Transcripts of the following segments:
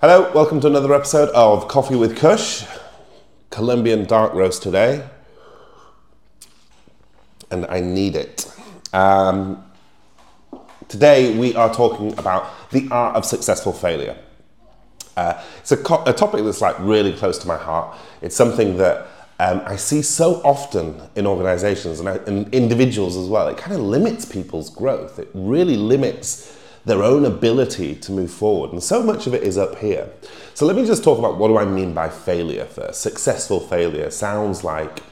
Hello, welcome to another episode of Coffee with Cush, Colombian dark roast today, and I need it. Um, today we are talking about the art of successful failure. Uh, it's a, co- a topic that's like really close to my heart. It's something that um, I see so often in organizations and, I, and individuals as well. It kind of limits people's growth. It really limits their own ability to move forward. And so much of it is up here. So let me just talk about what do I mean by failure first. Successful failure sounds like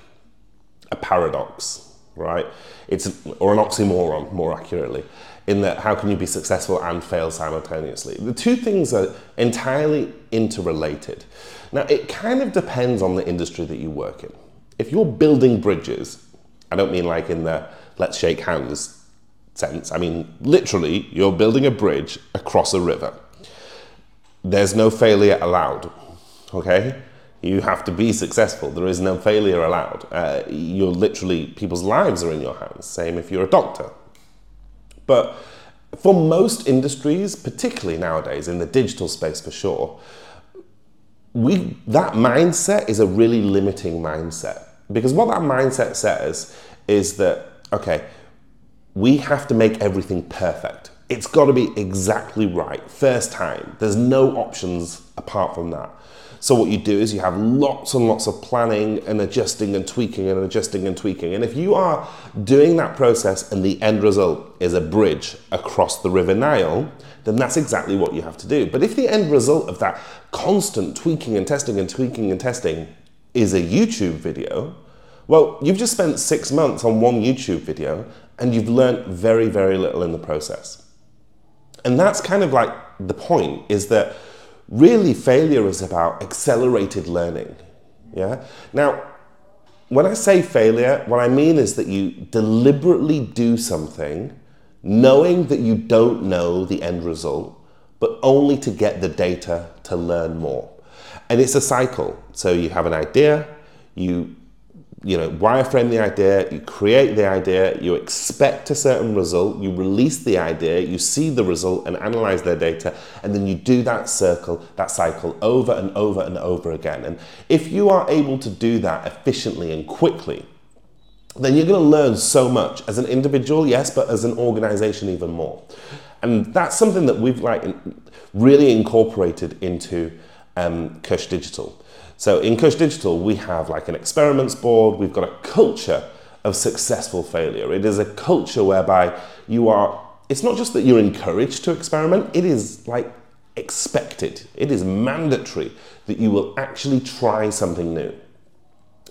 a paradox, right? It's or an oxymoron, more accurately, in that how can you be successful and fail simultaneously? The two things are entirely interrelated. Now, it kind of depends on the industry that you work in. If you're building bridges, I don't mean like in the let's shake hands sense. I mean, literally, you're building a bridge across a river. There's no failure allowed, okay? You have to be successful. There is no failure allowed. Uh, you're literally, people's lives are in your hands. Same if you're a doctor. But for most industries, particularly nowadays in the digital space for sure, we that mindset is a really limiting mindset because what that mindset says is that okay we have to make everything perfect. It's got to be exactly right, first time. There's no options apart from that. So, what you do is you have lots and lots of planning and adjusting and tweaking and adjusting and tweaking. And if you are doing that process and the end result is a bridge across the River Nile, then that's exactly what you have to do. But if the end result of that constant tweaking and testing and tweaking and testing is a YouTube video, well, you've just spent six months on one YouTube video and you've learned very, very little in the process. And that's kind of like the point is that really failure is about accelerated learning. Yeah? Now, when I say failure, what I mean is that you deliberately do something knowing that you don't know the end result, but only to get the data to learn more. And it's a cycle. So you have an idea, you you know, wireframe the idea, you create the idea, you expect a certain result, you release the idea, you see the result and analyze their data, and then you do that circle, that cycle over and over and over again. And if you are able to do that efficiently and quickly, then you're going to learn so much as an individual, yes, but as an organization even more. And that's something that we've like really incorporated into um, Cush Digital. So in Cush Digital, we have like an experiments board, we've got a culture of successful failure. It is a culture whereby you are, it's not just that you're encouraged to experiment, it is like expected, it is mandatory that you will actually try something new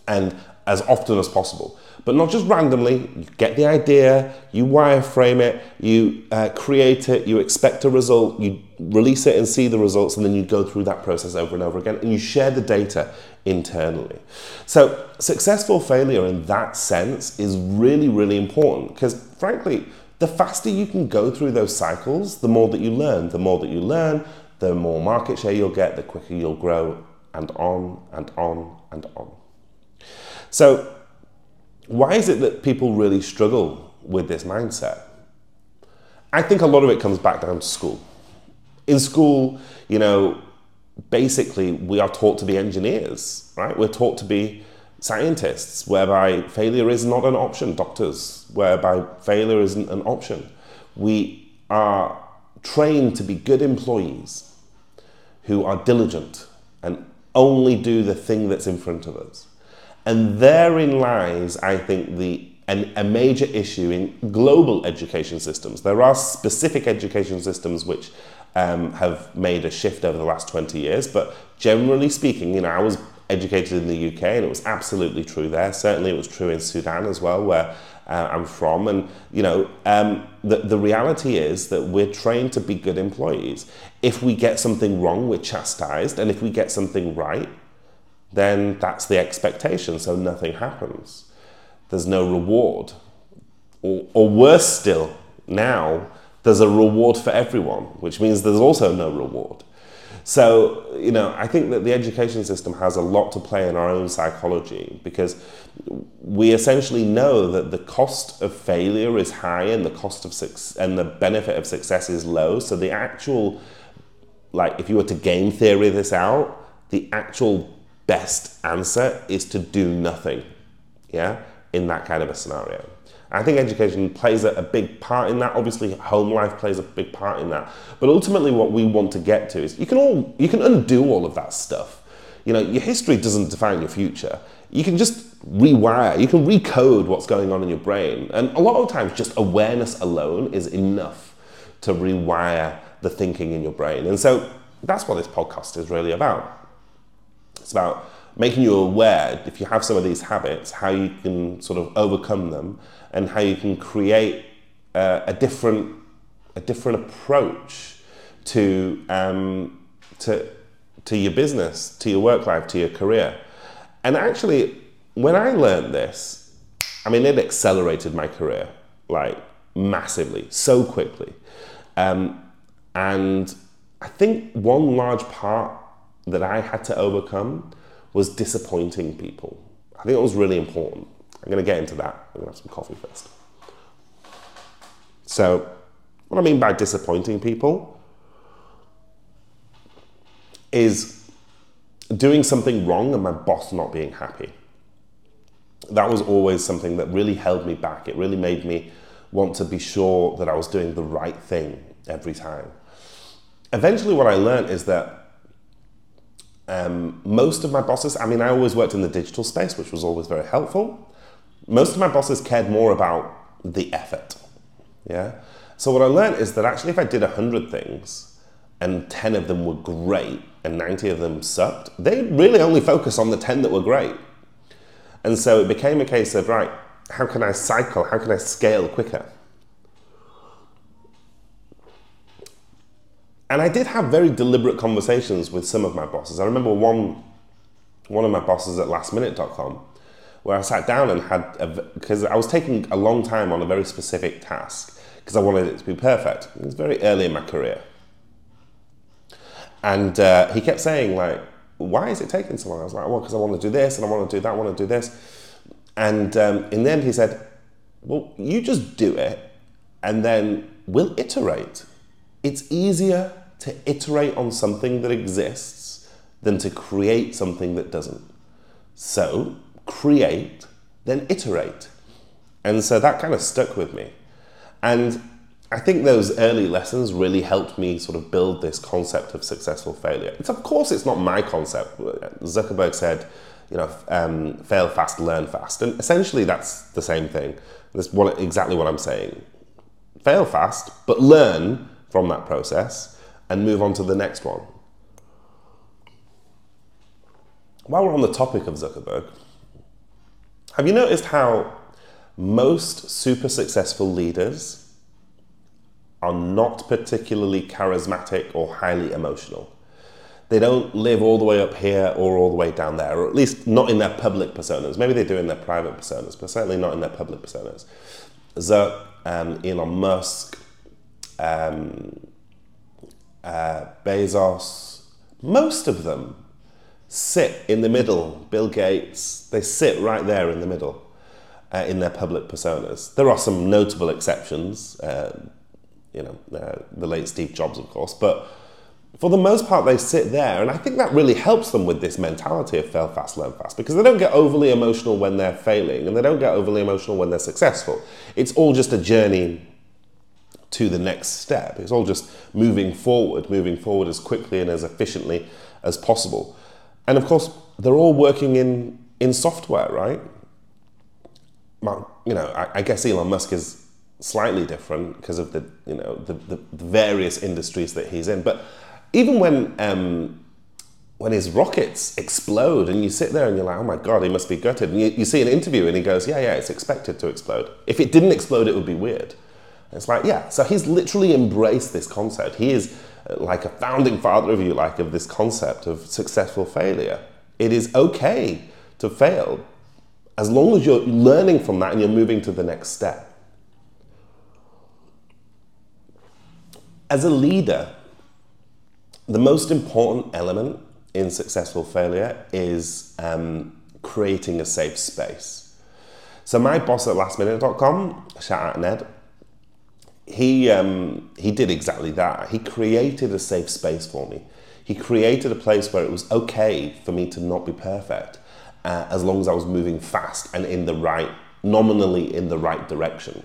and as often as possible but not just randomly. You get the idea, you wireframe it, you uh, create it, you expect a result, you release it and see the results, and then you go through that process over and over again, and you share the data internally. So, successful failure in that sense is really, really important because, frankly, the faster you can go through those cycles, the more that you learn. The more that you learn, the more market share you'll get, the quicker you'll grow, and on and on and on. So, why is it that people really struggle with this mindset? I think a lot of it comes back down to school. In school, you know, basically we are taught to be engineers, right? We're taught to be scientists, whereby failure is not an option, doctors, whereby failure isn't an option. We are trained to be good employees who are diligent and only do the thing that's in front of us. And therein lies, I think, the an, a major issue in global education systems. There are specific education systems which um, have made a shift over the last 20 years, but generally speaking, you know, I was educated in the UK and it was absolutely true there. Certainly it was true in Sudan as well, where uh, I'm from. And, you know, um, the, the reality is that we're trained to be good employees. If we get something wrong, we're chastised. And if we get something right, then that's the expectation, so nothing happens. There's no reward. Or, or worse still, now there's a reward for everyone, which means there's also no reward. So, you know, I think that the education system has a lot to play in our own psychology because we essentially know that the cost of failure is high and the cost of success and the benefit of success is low. So the actual like if you were to game theory this out, the actual best answer is to do nothing. Yeah, in that kind of a scenario. I think education plays a, a, big part in that. Obviously, home life plays a big part in that. But ultimately, what we want to get to is you can all you can undo all of that stuff. You know, your history doesn't define your future. You can just rewire. You can recode what's going on in your brain, and a lot of times, just awareness alone is enough to rewire the thinking in your brain. And so that's what this podcast is really about. It's about making you aware if you have some of these habits, how you can sort of overcome them and how you can create uh, a different a different approach to um, to to your business, to your work life, to your career. And actually, when I learned this, I mean, it accelerated my career like massively, so quickly. Um, and I think one large part that I had to overcome was disappointing people. I think it was really important. I'm going to get into that. I'm going to have some coffee first. So, what I mean by disappointing people is doing something wrong and my boss not being happy. That was always something that really held me back. It really made me want to be sure that I was doing the right thing every time. Eventually, what I learned is that um, most of my bosses, I mean, I always worked in the digital space, which was always very helpful. Most of my bosses cared more about the effort. Yeah. So what I learned is that actually, if I did 100 things and 10 of them were great and 90 of them sucked, they really only focus on the 10 that were great. And so it became a case of, right, how can I cycle? How can I scale quicker? And I did have very deliberate conversations with some of my bosses. I remember one, one of my bosses at lastminute.com where I sat down and had, because I was taking a long time on a very specific task because I wanted it to be perfect. It was very early in my career. And uh, he kept saying, like, why is it taking so long? I was like, well, because I want to do this and I want to do that, I want to do this. And um, in the end, he said, well, you just do it and then we'll iterate. It's easier to iterate on something that exists than to create something that doesn't. So, create, then iterate. And so that kind of stuck with me. And I think those early lessons really helped me sort of build this concept of successful failure. It's of course it's not my concept. Zuckerberg said, you know, um, fail fast, learn fast, and essentially that's the same thing. That's what, exactly what I'm saying. Fail fast, but learn from that process and move on to the next one. While we're on the topic of Zuckerberg, have you noticed how most super successful leaders are not particularly charismatic or highly emotional? They don't live all the way up here or all the way down there, or at least not in their public personas. Maybe they do in their private personas, but certainly not in their public personas. Zuck, um, Elon Musk, um, uh, Bezos, most of them sit in the middle. Bill Gates, they sit right there in the middle uh, in their public personas. There are some notable exceptions, uh, you know, uh, the late Steve Jobs, of course, but for the most part, they sit there, and I think that really helps them with this mentality of fail fast, learn fast, because they don't get overly emotional when they're failing, and they don't get overly emotional when they're successful. It's all just a journey to the next step. It's all just moving forward, moving forward as quickly and as efficiently as possible. And of course, they're all working in, in software, right? You know, I, I guess Elon Musk is slightly different because of the, you know, the, the, the, various industries that he's in. But even when, um, when his rockets explode and you sit there and you're like, oh my God, he must be gutted. And you, you see an interview and he goes, yeah, yeah, it's expected to explode. If it didn't explode, it would be weird. It's like, yeah, so he's literally embraced this concept. He is uh, like a founding father, if you like, of this concept of successful failure. It is okay to fail as long as you're learning from that and you're moving to the next step. As a leader, the most important element in successful failure is um, creating a safe space. So, my boss at lastminute.com, shout out Ned, he um, he did exactly that. He created a safe space for me. He created a place where it was okay for me to not be perfect, uh, as long as I was moving fast and in the right, nominally in the right direction.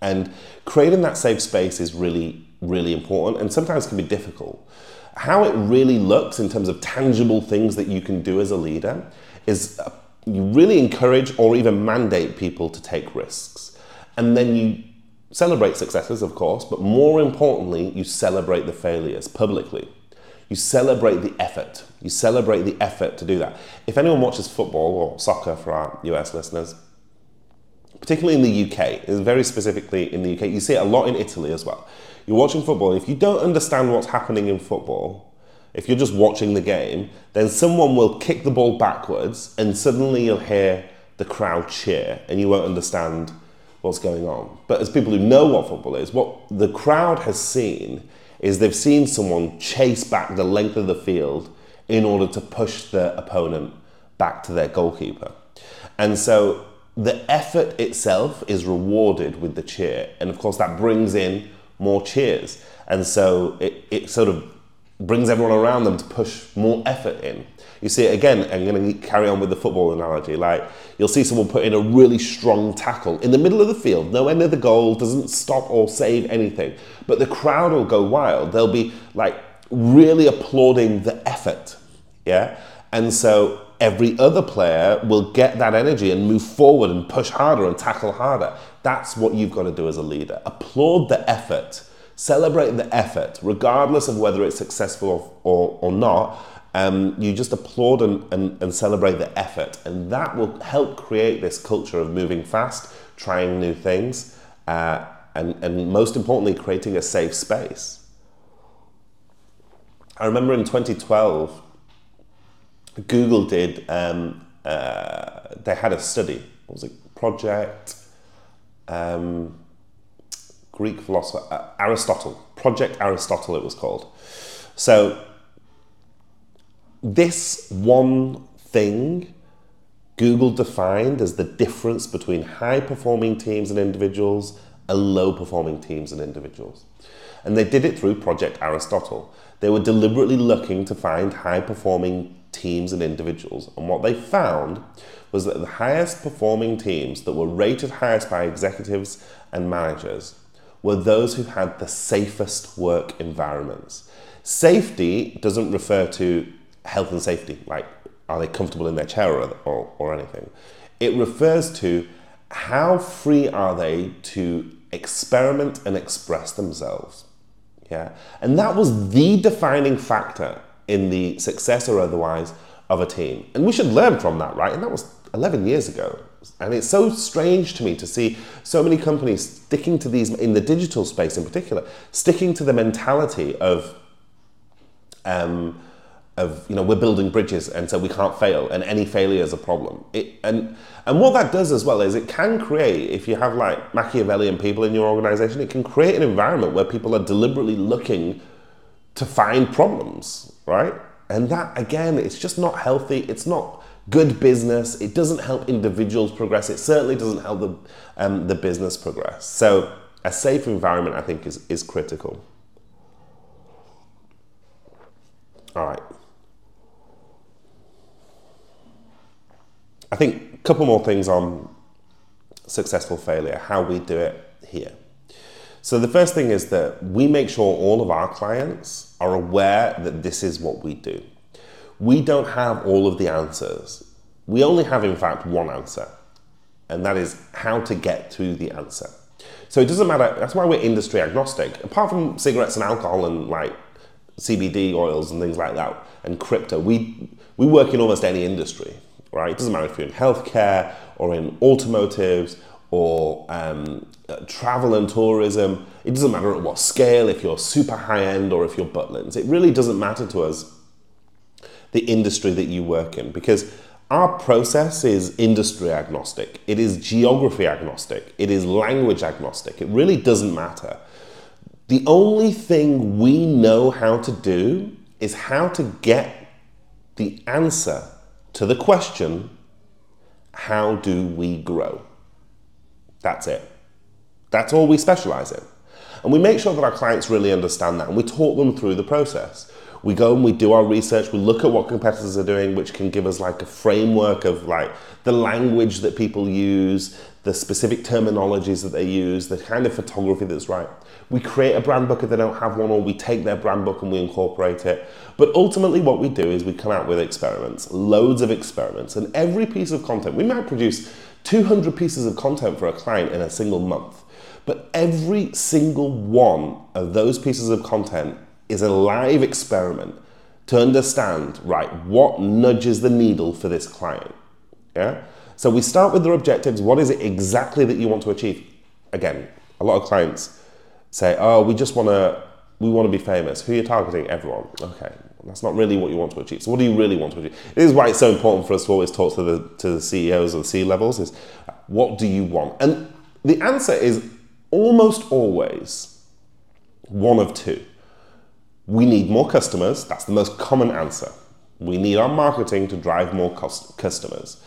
And creating that safe space is really, really important, and sometimes can be difficult. How it really looks in terms of tangible things that you can do as a leader is uh, you really encourage or even mandate people to take risks. And then you celebrate successes, of course, but more importantly, you celebrate the failures publicly. You celebrate the effort. You celebrate the effort to do that. If anyone watches football or soccer for our US listeners, particularly in the UK, very specifically in the UK, you see it a lot in Italy as well. You're watching football, and if you don't understand what's happening in football, if you're just watching the game, then someone will kick the ball backwards, and suddenly you'll hear the crowd cheer, and you won't understand what's going on. But as people who know what football is, what the crowd has seen is they've seen someone chase back the length of the field in order to push the opponent back to their goalkeeper. And so the effort itself is rewarded with the cheer. And of course, that brings in more cheers. And so it, it sort of brings everyone around them to push more effort in. You see it again, I'm going to carry on with the football analogy. Like, you'll see someone put in a really strong tackle in the middle of the field, no end of the goal, doesn't stop or save anything. But the crowd will go wild. They'll be like really applauding the effort. Yeah? And so every other player will get that energy and move forward and push harder and tackle harder. That's what you've got to do as a leader. Applaud the effort, celebrate the effort, regardless of whether it's successful or, or, or not um, you just applaud and, and, and celebrate the effort. And that will help create this culture of moving fast, trying new things, uh, and, and most importantly, creating a safe space. I remember in 2012, Google did, um, uh, they had a study. What was it? Project um, Greek philosopher, uh, Aristotle. Project Aristotle, it was called. So this one thing Google defined as the difference between high performing teams and individuals and low performing teams and individuals. And they did it through Project Aristotle. They were deliberately looking to find high performing teams and individuals. And what they found was that the highest performing teams that were rated highest by executives and managers were those who had the safest work environments. Safety doesn't refer to health and safety, like are they comfortable in their chair or, or, or anything. It refers to how free are they to experiment and express themselves. Yeah. And that was the defining factor in the success or otherwise of a team. And we should learn from that, right? And that was 11 years ago. And it's so strange to me to see so many companies sticking to these, in the digital space in particular, sticking to the mentality of, um, of you know we're building bridges and so we can't fail and any failure is a problem. It, and and what that does as well is it can create if you have like machiavellian people in your organization it can create an environment where people are deliberately looking to find problems right? And that again it's just not healthy. It's not good business. It doesn't help individuals progress. It certainly doesn't help the um, the business progress. So a safe environment i think is is critical. All right I think a couple more things on successful failure, how we do it here. So the first thing is that we make sure all of our clients are aware that this is what we do. We don't have all of the answers. We only have, in fact, one answer, and that is how to get to the answer. So it doesn't matter, that's why we're industry agnostic. Apart from cigarettes and alcohol and like CBD oils and things like that, and crypto, we, we work in almost any industry right? It doesn't matter if you're in healthcare or in automotives or um, uh, travel and tourism. It doesn't matter at what scale, if you're super high end or if you're Butlins. It really doesn't matter to us the industry that you work in because our process is industry agnostic, it is geography agnostic, it is language agnostic. It really doesn't matter. The only thing we know how to do is how to get the answer to the question, how do we grow? That's it. That's all we specialize in. And we make sure that our clients really understand that and we talk them through the process. We go and we do our research, we look at what competitors are doing, which can give us like a framework of like the language that people use, the specific terminologies that they use, the kind of photography that's right. We create a brand book if they don't have one, or we take their brand book and we incorporate it. But ultimately, what we do is we come out with experiments, loads of experiments, and every piece of content, we might produce 200 pieces of content for a client in a single month. But every single one of those pieces of content is a live experiment to understand, right, what nudges the needle for this client. Yeah? So we start with their objectives. What is it exactly that you want to achieve? Again, a lot of clients say, "Oh, we just want to we want to be famous." Who are you targeting? Everyone. Okay, that's not really what you want to achieve. So what do you really want to achieve? This is why it's so important for us to always talk to the to the CEOs or the C levels. Is what do you want? And the answer is almost always one of two. We need more customers. That's the most common answer. We need our marketing to drive more customers.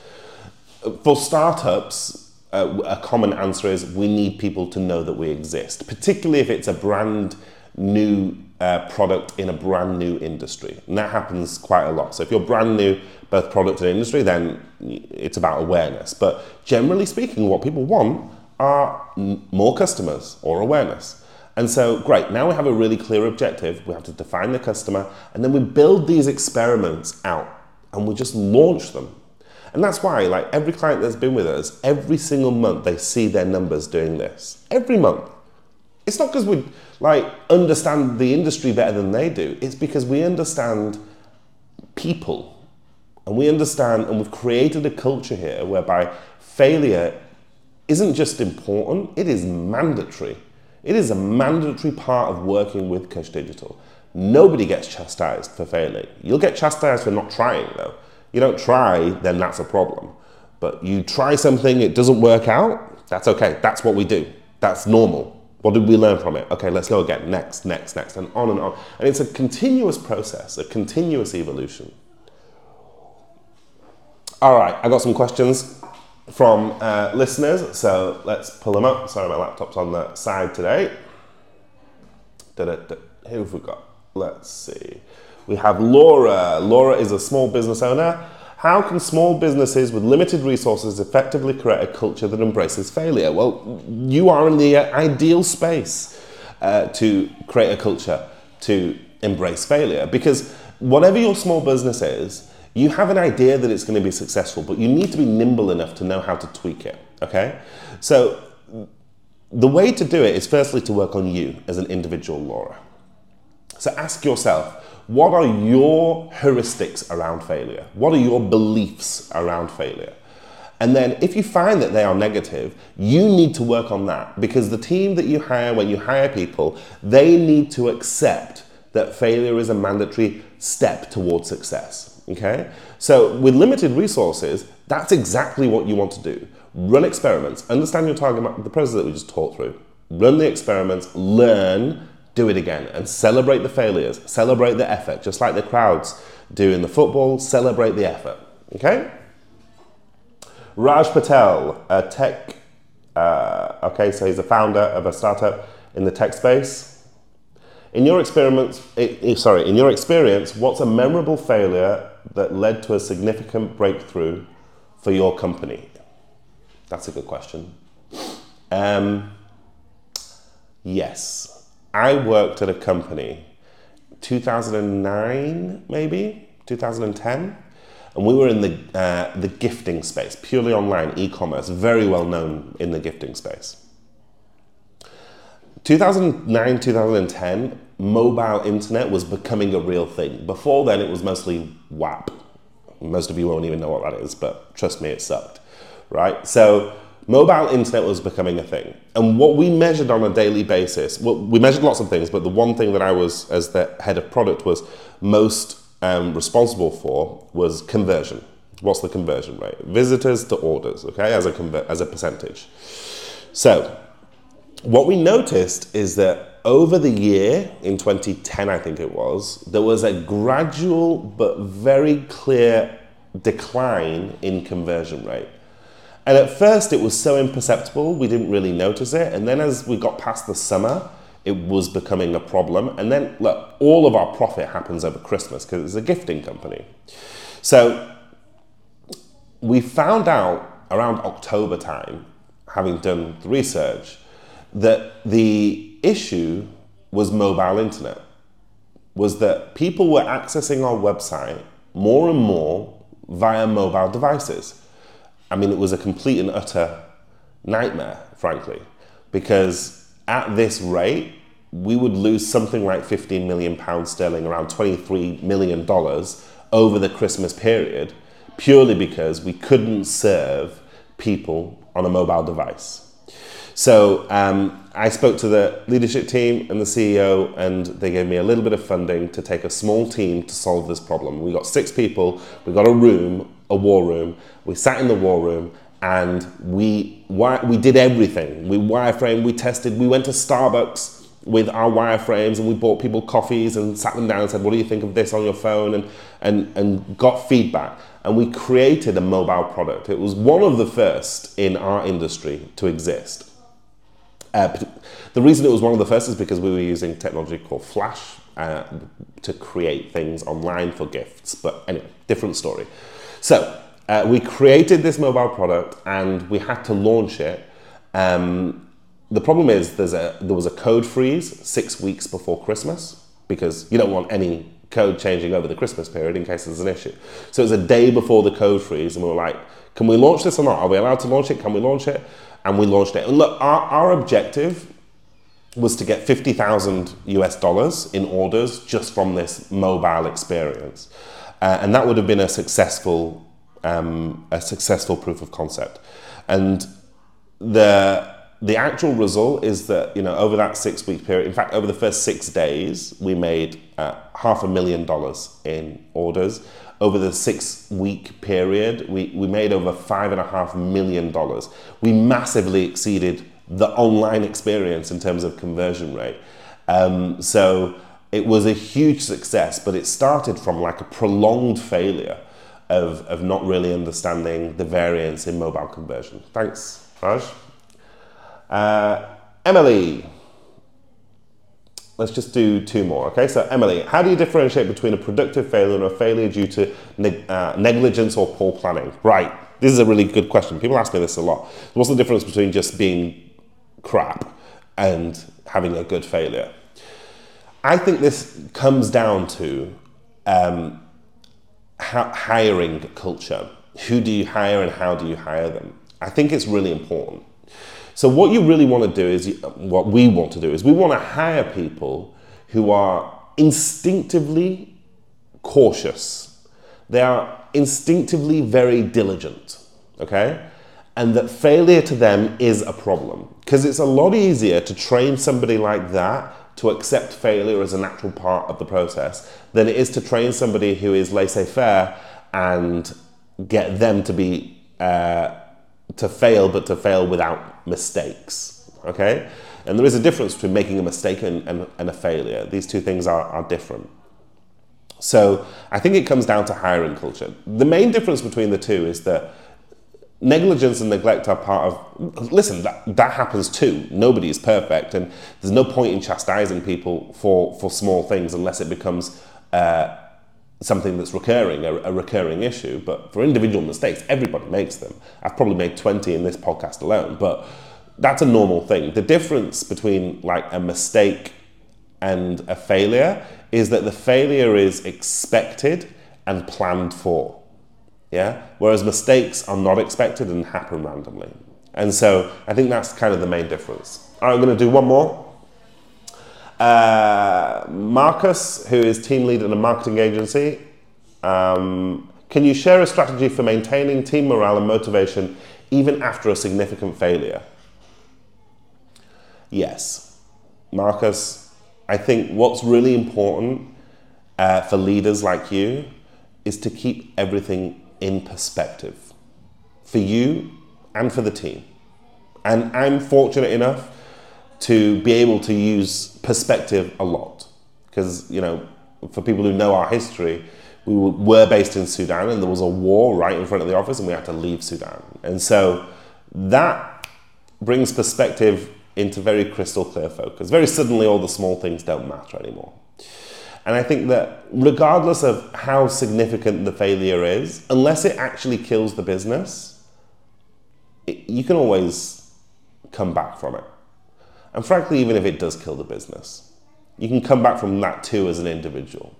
For startups, uh, a common answer is we need people to know that we exist, particularly if it's a brand new uh, product in a brand new industry. And that happens quite a lot. So if you're brand new, both product and industry, then it's about awareness. But generally speaking, what people want are more customers or awareness. And so, great, now we have a really clear objective. We have to define the customer, and then we build these experiments out and we just launch them. And that's why, like every client that's been with us, every single month they see their numbers doing this. Every month. It's not because we like understand the industry better than they do. It's because we understand people. And we understand and we've created a culture here whereby failure isn't just important, it is mandatory. It is a mandatory part of working with Cush Digital. Nobody gets chastised for failing. You'll get chastised for not trying though you don't try, then that's a problem. But you try something, it doesn't work out, that's okay. That's what we do. That's normal. What did we learn from it? Okay, let's go again. Next, next, next, and on and on. And it's a continuous process, a continuous evolution. All right, I got some questions from uh, listeners, so let's pull them up. Sorry, my laptop's on the side today. Da-da-da. Who have we got? Let's see. We have Laura. Laura is a small business owner. How can small businesses with limited resources effectively create a culture that embraces failure? Well, you are in the ideal space uh, to create a culture to embrace failure because whatever your small business is, you have an idea that it's going to be successful, but you need to be nimble enough to know how to tweak it. Okay? So, the way to do it is firstly to work on you as an individual Laura. So, ask yourself, what are your heuristics around failure? What are your beliefs around failure? And then if you find that they are negative, you need to work on that because the team that you hire, when you hire people, they need to accept that failure is a mandatory step towards success. Okay? So with limited resources, that's exactly what you want to do. Run experiments, understand your target market, the process that we just talked through. Run the experiments, learn, do it again and celebrate the failures, celebrate the effort, just like the crowds do in the football, celebrate the effort. Okay? Raj Patel, a tech, uh, okay, so he's a founder of a startup in the tech space. In your experience, sorry, in your experience, what's a memorable failure that led to a significant breakthrough for your company? That's a good question. Um, yes. I worked at a company 2009 maybe 2010 and we were in the uh, the gifting space purely online e-commerce very well known in the gifting space 2009 2010 mobile internet was becoming a real thing before then it was mostly WAP most of you won't even know what that is but trust me it sucked right so mobile internet was becoming a thing. And what we measured on a daily basis, well, we measured lots of things, but the one thing that I was, as the head of product, was most um, responsible for was conversion. What's the conversion rate? Visitors to orders, okay, as a, as a percentage. So, what we noticed is that over the year, in 2010, I think it was, there was a gradual but very clear decline in conversion rate. And at first, it was so imperceptible, we didn't really notice it. And then as we got past the summer, it was becoming a problem. And then, look, all of our profit happens over Christmas because it's a gifting company. So we found out around October time, having done the research, that the issue was mobile internet. Was that people were accessing our website more and more via mobile devices. I mean, it was a complete and utter nightmare, frankly, because at this rate, we would lose something like 15 million pounds sterling, around 23 million dollars over the Christmas period, purely because we couldn't serve people on a mobile device. So um, I spoke to the leadership team and the CEO, and they gave me a little bit of funding to take a small team to solve this problem. We got six people, we got a room, a war room. We sat in the war room and we we did everything. We wireframed, we tested, we went to Starbucks with our wireframes and we bought people coffees and sat them down and said, What do you think of this on your phone? and and, and got feedback. And we created a mobile product. It was one of the first in our industry to exist. Uh, the reason it was one of the first is because we were using technology called Flash uh, to create things online for gifts. But anyway, different story. So uh, we created this mobile product and we had to launch it. Um, the problem is a, there was a code freeze six weeks before Christmas because you don't want any code changing over the Christmas period in case there's an issue. So it was a day before the code freeze and we were like, can we launch this or not? Are we allowed to launch it? Can we launch it? And we launched it. And look, our, our objective was to get 50,000 US dollars in orders just from this mobile experience. Uh, and that would have been a successful, um, a successful proof of concept. And the, the actual result is that, you know, over that six week period, in fact, over the first six days, we made uh, half a million dollars in orders over the six week period, we, we made over five and a half million dollars. We massively exceeded the online experience in terms of conversion rate. Um, so it was a huge success, but it started from like a prolonged failure of, of not really understanding the variance in mobile conversion. Thanks, Raj. Uh, Emily. Let's just do two more, okay? So, Emily, how do you differentiate between a productive failure and a failure due to uh, negligence or poor planning? Right, this is a really good question. People ask me this a lot. What's the difference between just being crap and having a good failure? I think this comes down to um, hiring culture. Who do you hire and how do you hire them? I think it's really important. So what you really want to do is, what we want to do is we want to hire people who are instinctively cautious. They are instinctively very diligent, okay? And that failure to them is a problem. Because it's a lot easier to train somebody like that to accept failure as a natural part of the process than it is to train somebody who is laissez faire and get them to be uh, to fail, but to fail without mistakes. Okay? And there is a difference between making a mistake and, and, and a failure. These two things are, are different. So I think it comes down to hiring culture. The main difference between the two is that negligence and neglect are part of listen that, that happens too nobody is perfect and there's no point in chastising people for for small things unless it becomes uh, something that's recurring, a, a, recurring issue. But for individual mistakes, everybody makes them. I've probably made 20 in this podcast alone, but that's a normal thing. The difference between like a mistake and a failure is that the failure is expected and planned for. Yeah? Whereas mistakes are not expected and happen randomly. And so I think that's kind of the main difference. All right, I'm going to do one more. Uh, Marcus, who is team lead in a marketing agency, um, can you share a strategy for maintaining team morale and motivation even after a significant failure? Yes. Marcus, I think what's really important uh, for leaders like you is to keep everything in perspective for you and for the team. And I'm fortunate enough to be able to use perspective a lot. Because, you know, for people who know our history, we were based in Sudan and there was a war right in front of the office and we had to leave Sudan. And so that brings perspective into very crystal clear focus. Very suddenly, all the small things don't matter anymore. And I think that regardless of how significant the failure is, unless it actually kills the business, it, you can always come back from it. And frankly, even if it does kill the business, you can come back from that too as an individual.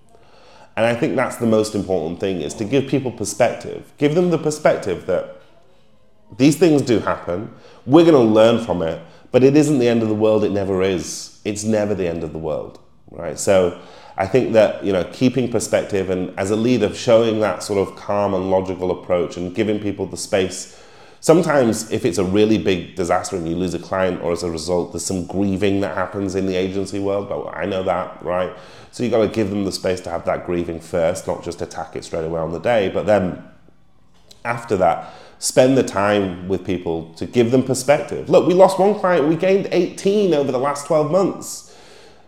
And I think that's the most important thing is to give people perspective. Give them the perspective that these things do happen. We're going to learn from it, but it isn't the end of the world. It never is. It's never the end of the world, right? So I think that you know keeping perspective and as a leader showing that sort of calm and logical approach and giving people the space. Sometimes if it's a really big disaster and you lose a client or as a result there's some grieving that happens in the agency world, but I know that, right? So you got to give them the space to have that grieving first, not just attack it straight away on the day. But then after that, spend the time with people to give them perspective. Look, we lost one client, we gained 18 over the last 12 months.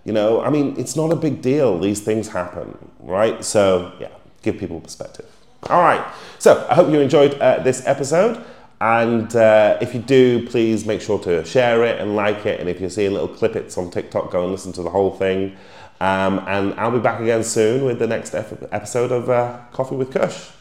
You know, I mean, it's not a big deal. These things happen, right? So, yeah, give people perspective. All right. So, I hope you enjoyed uh, this episode. And uh, if you do, please make sure to share it and like it. And if you see little clippets on TikTok, go and listen to the whole thing. Um, and I'll be back again soon with the next episode of uh, Coffee with Cush.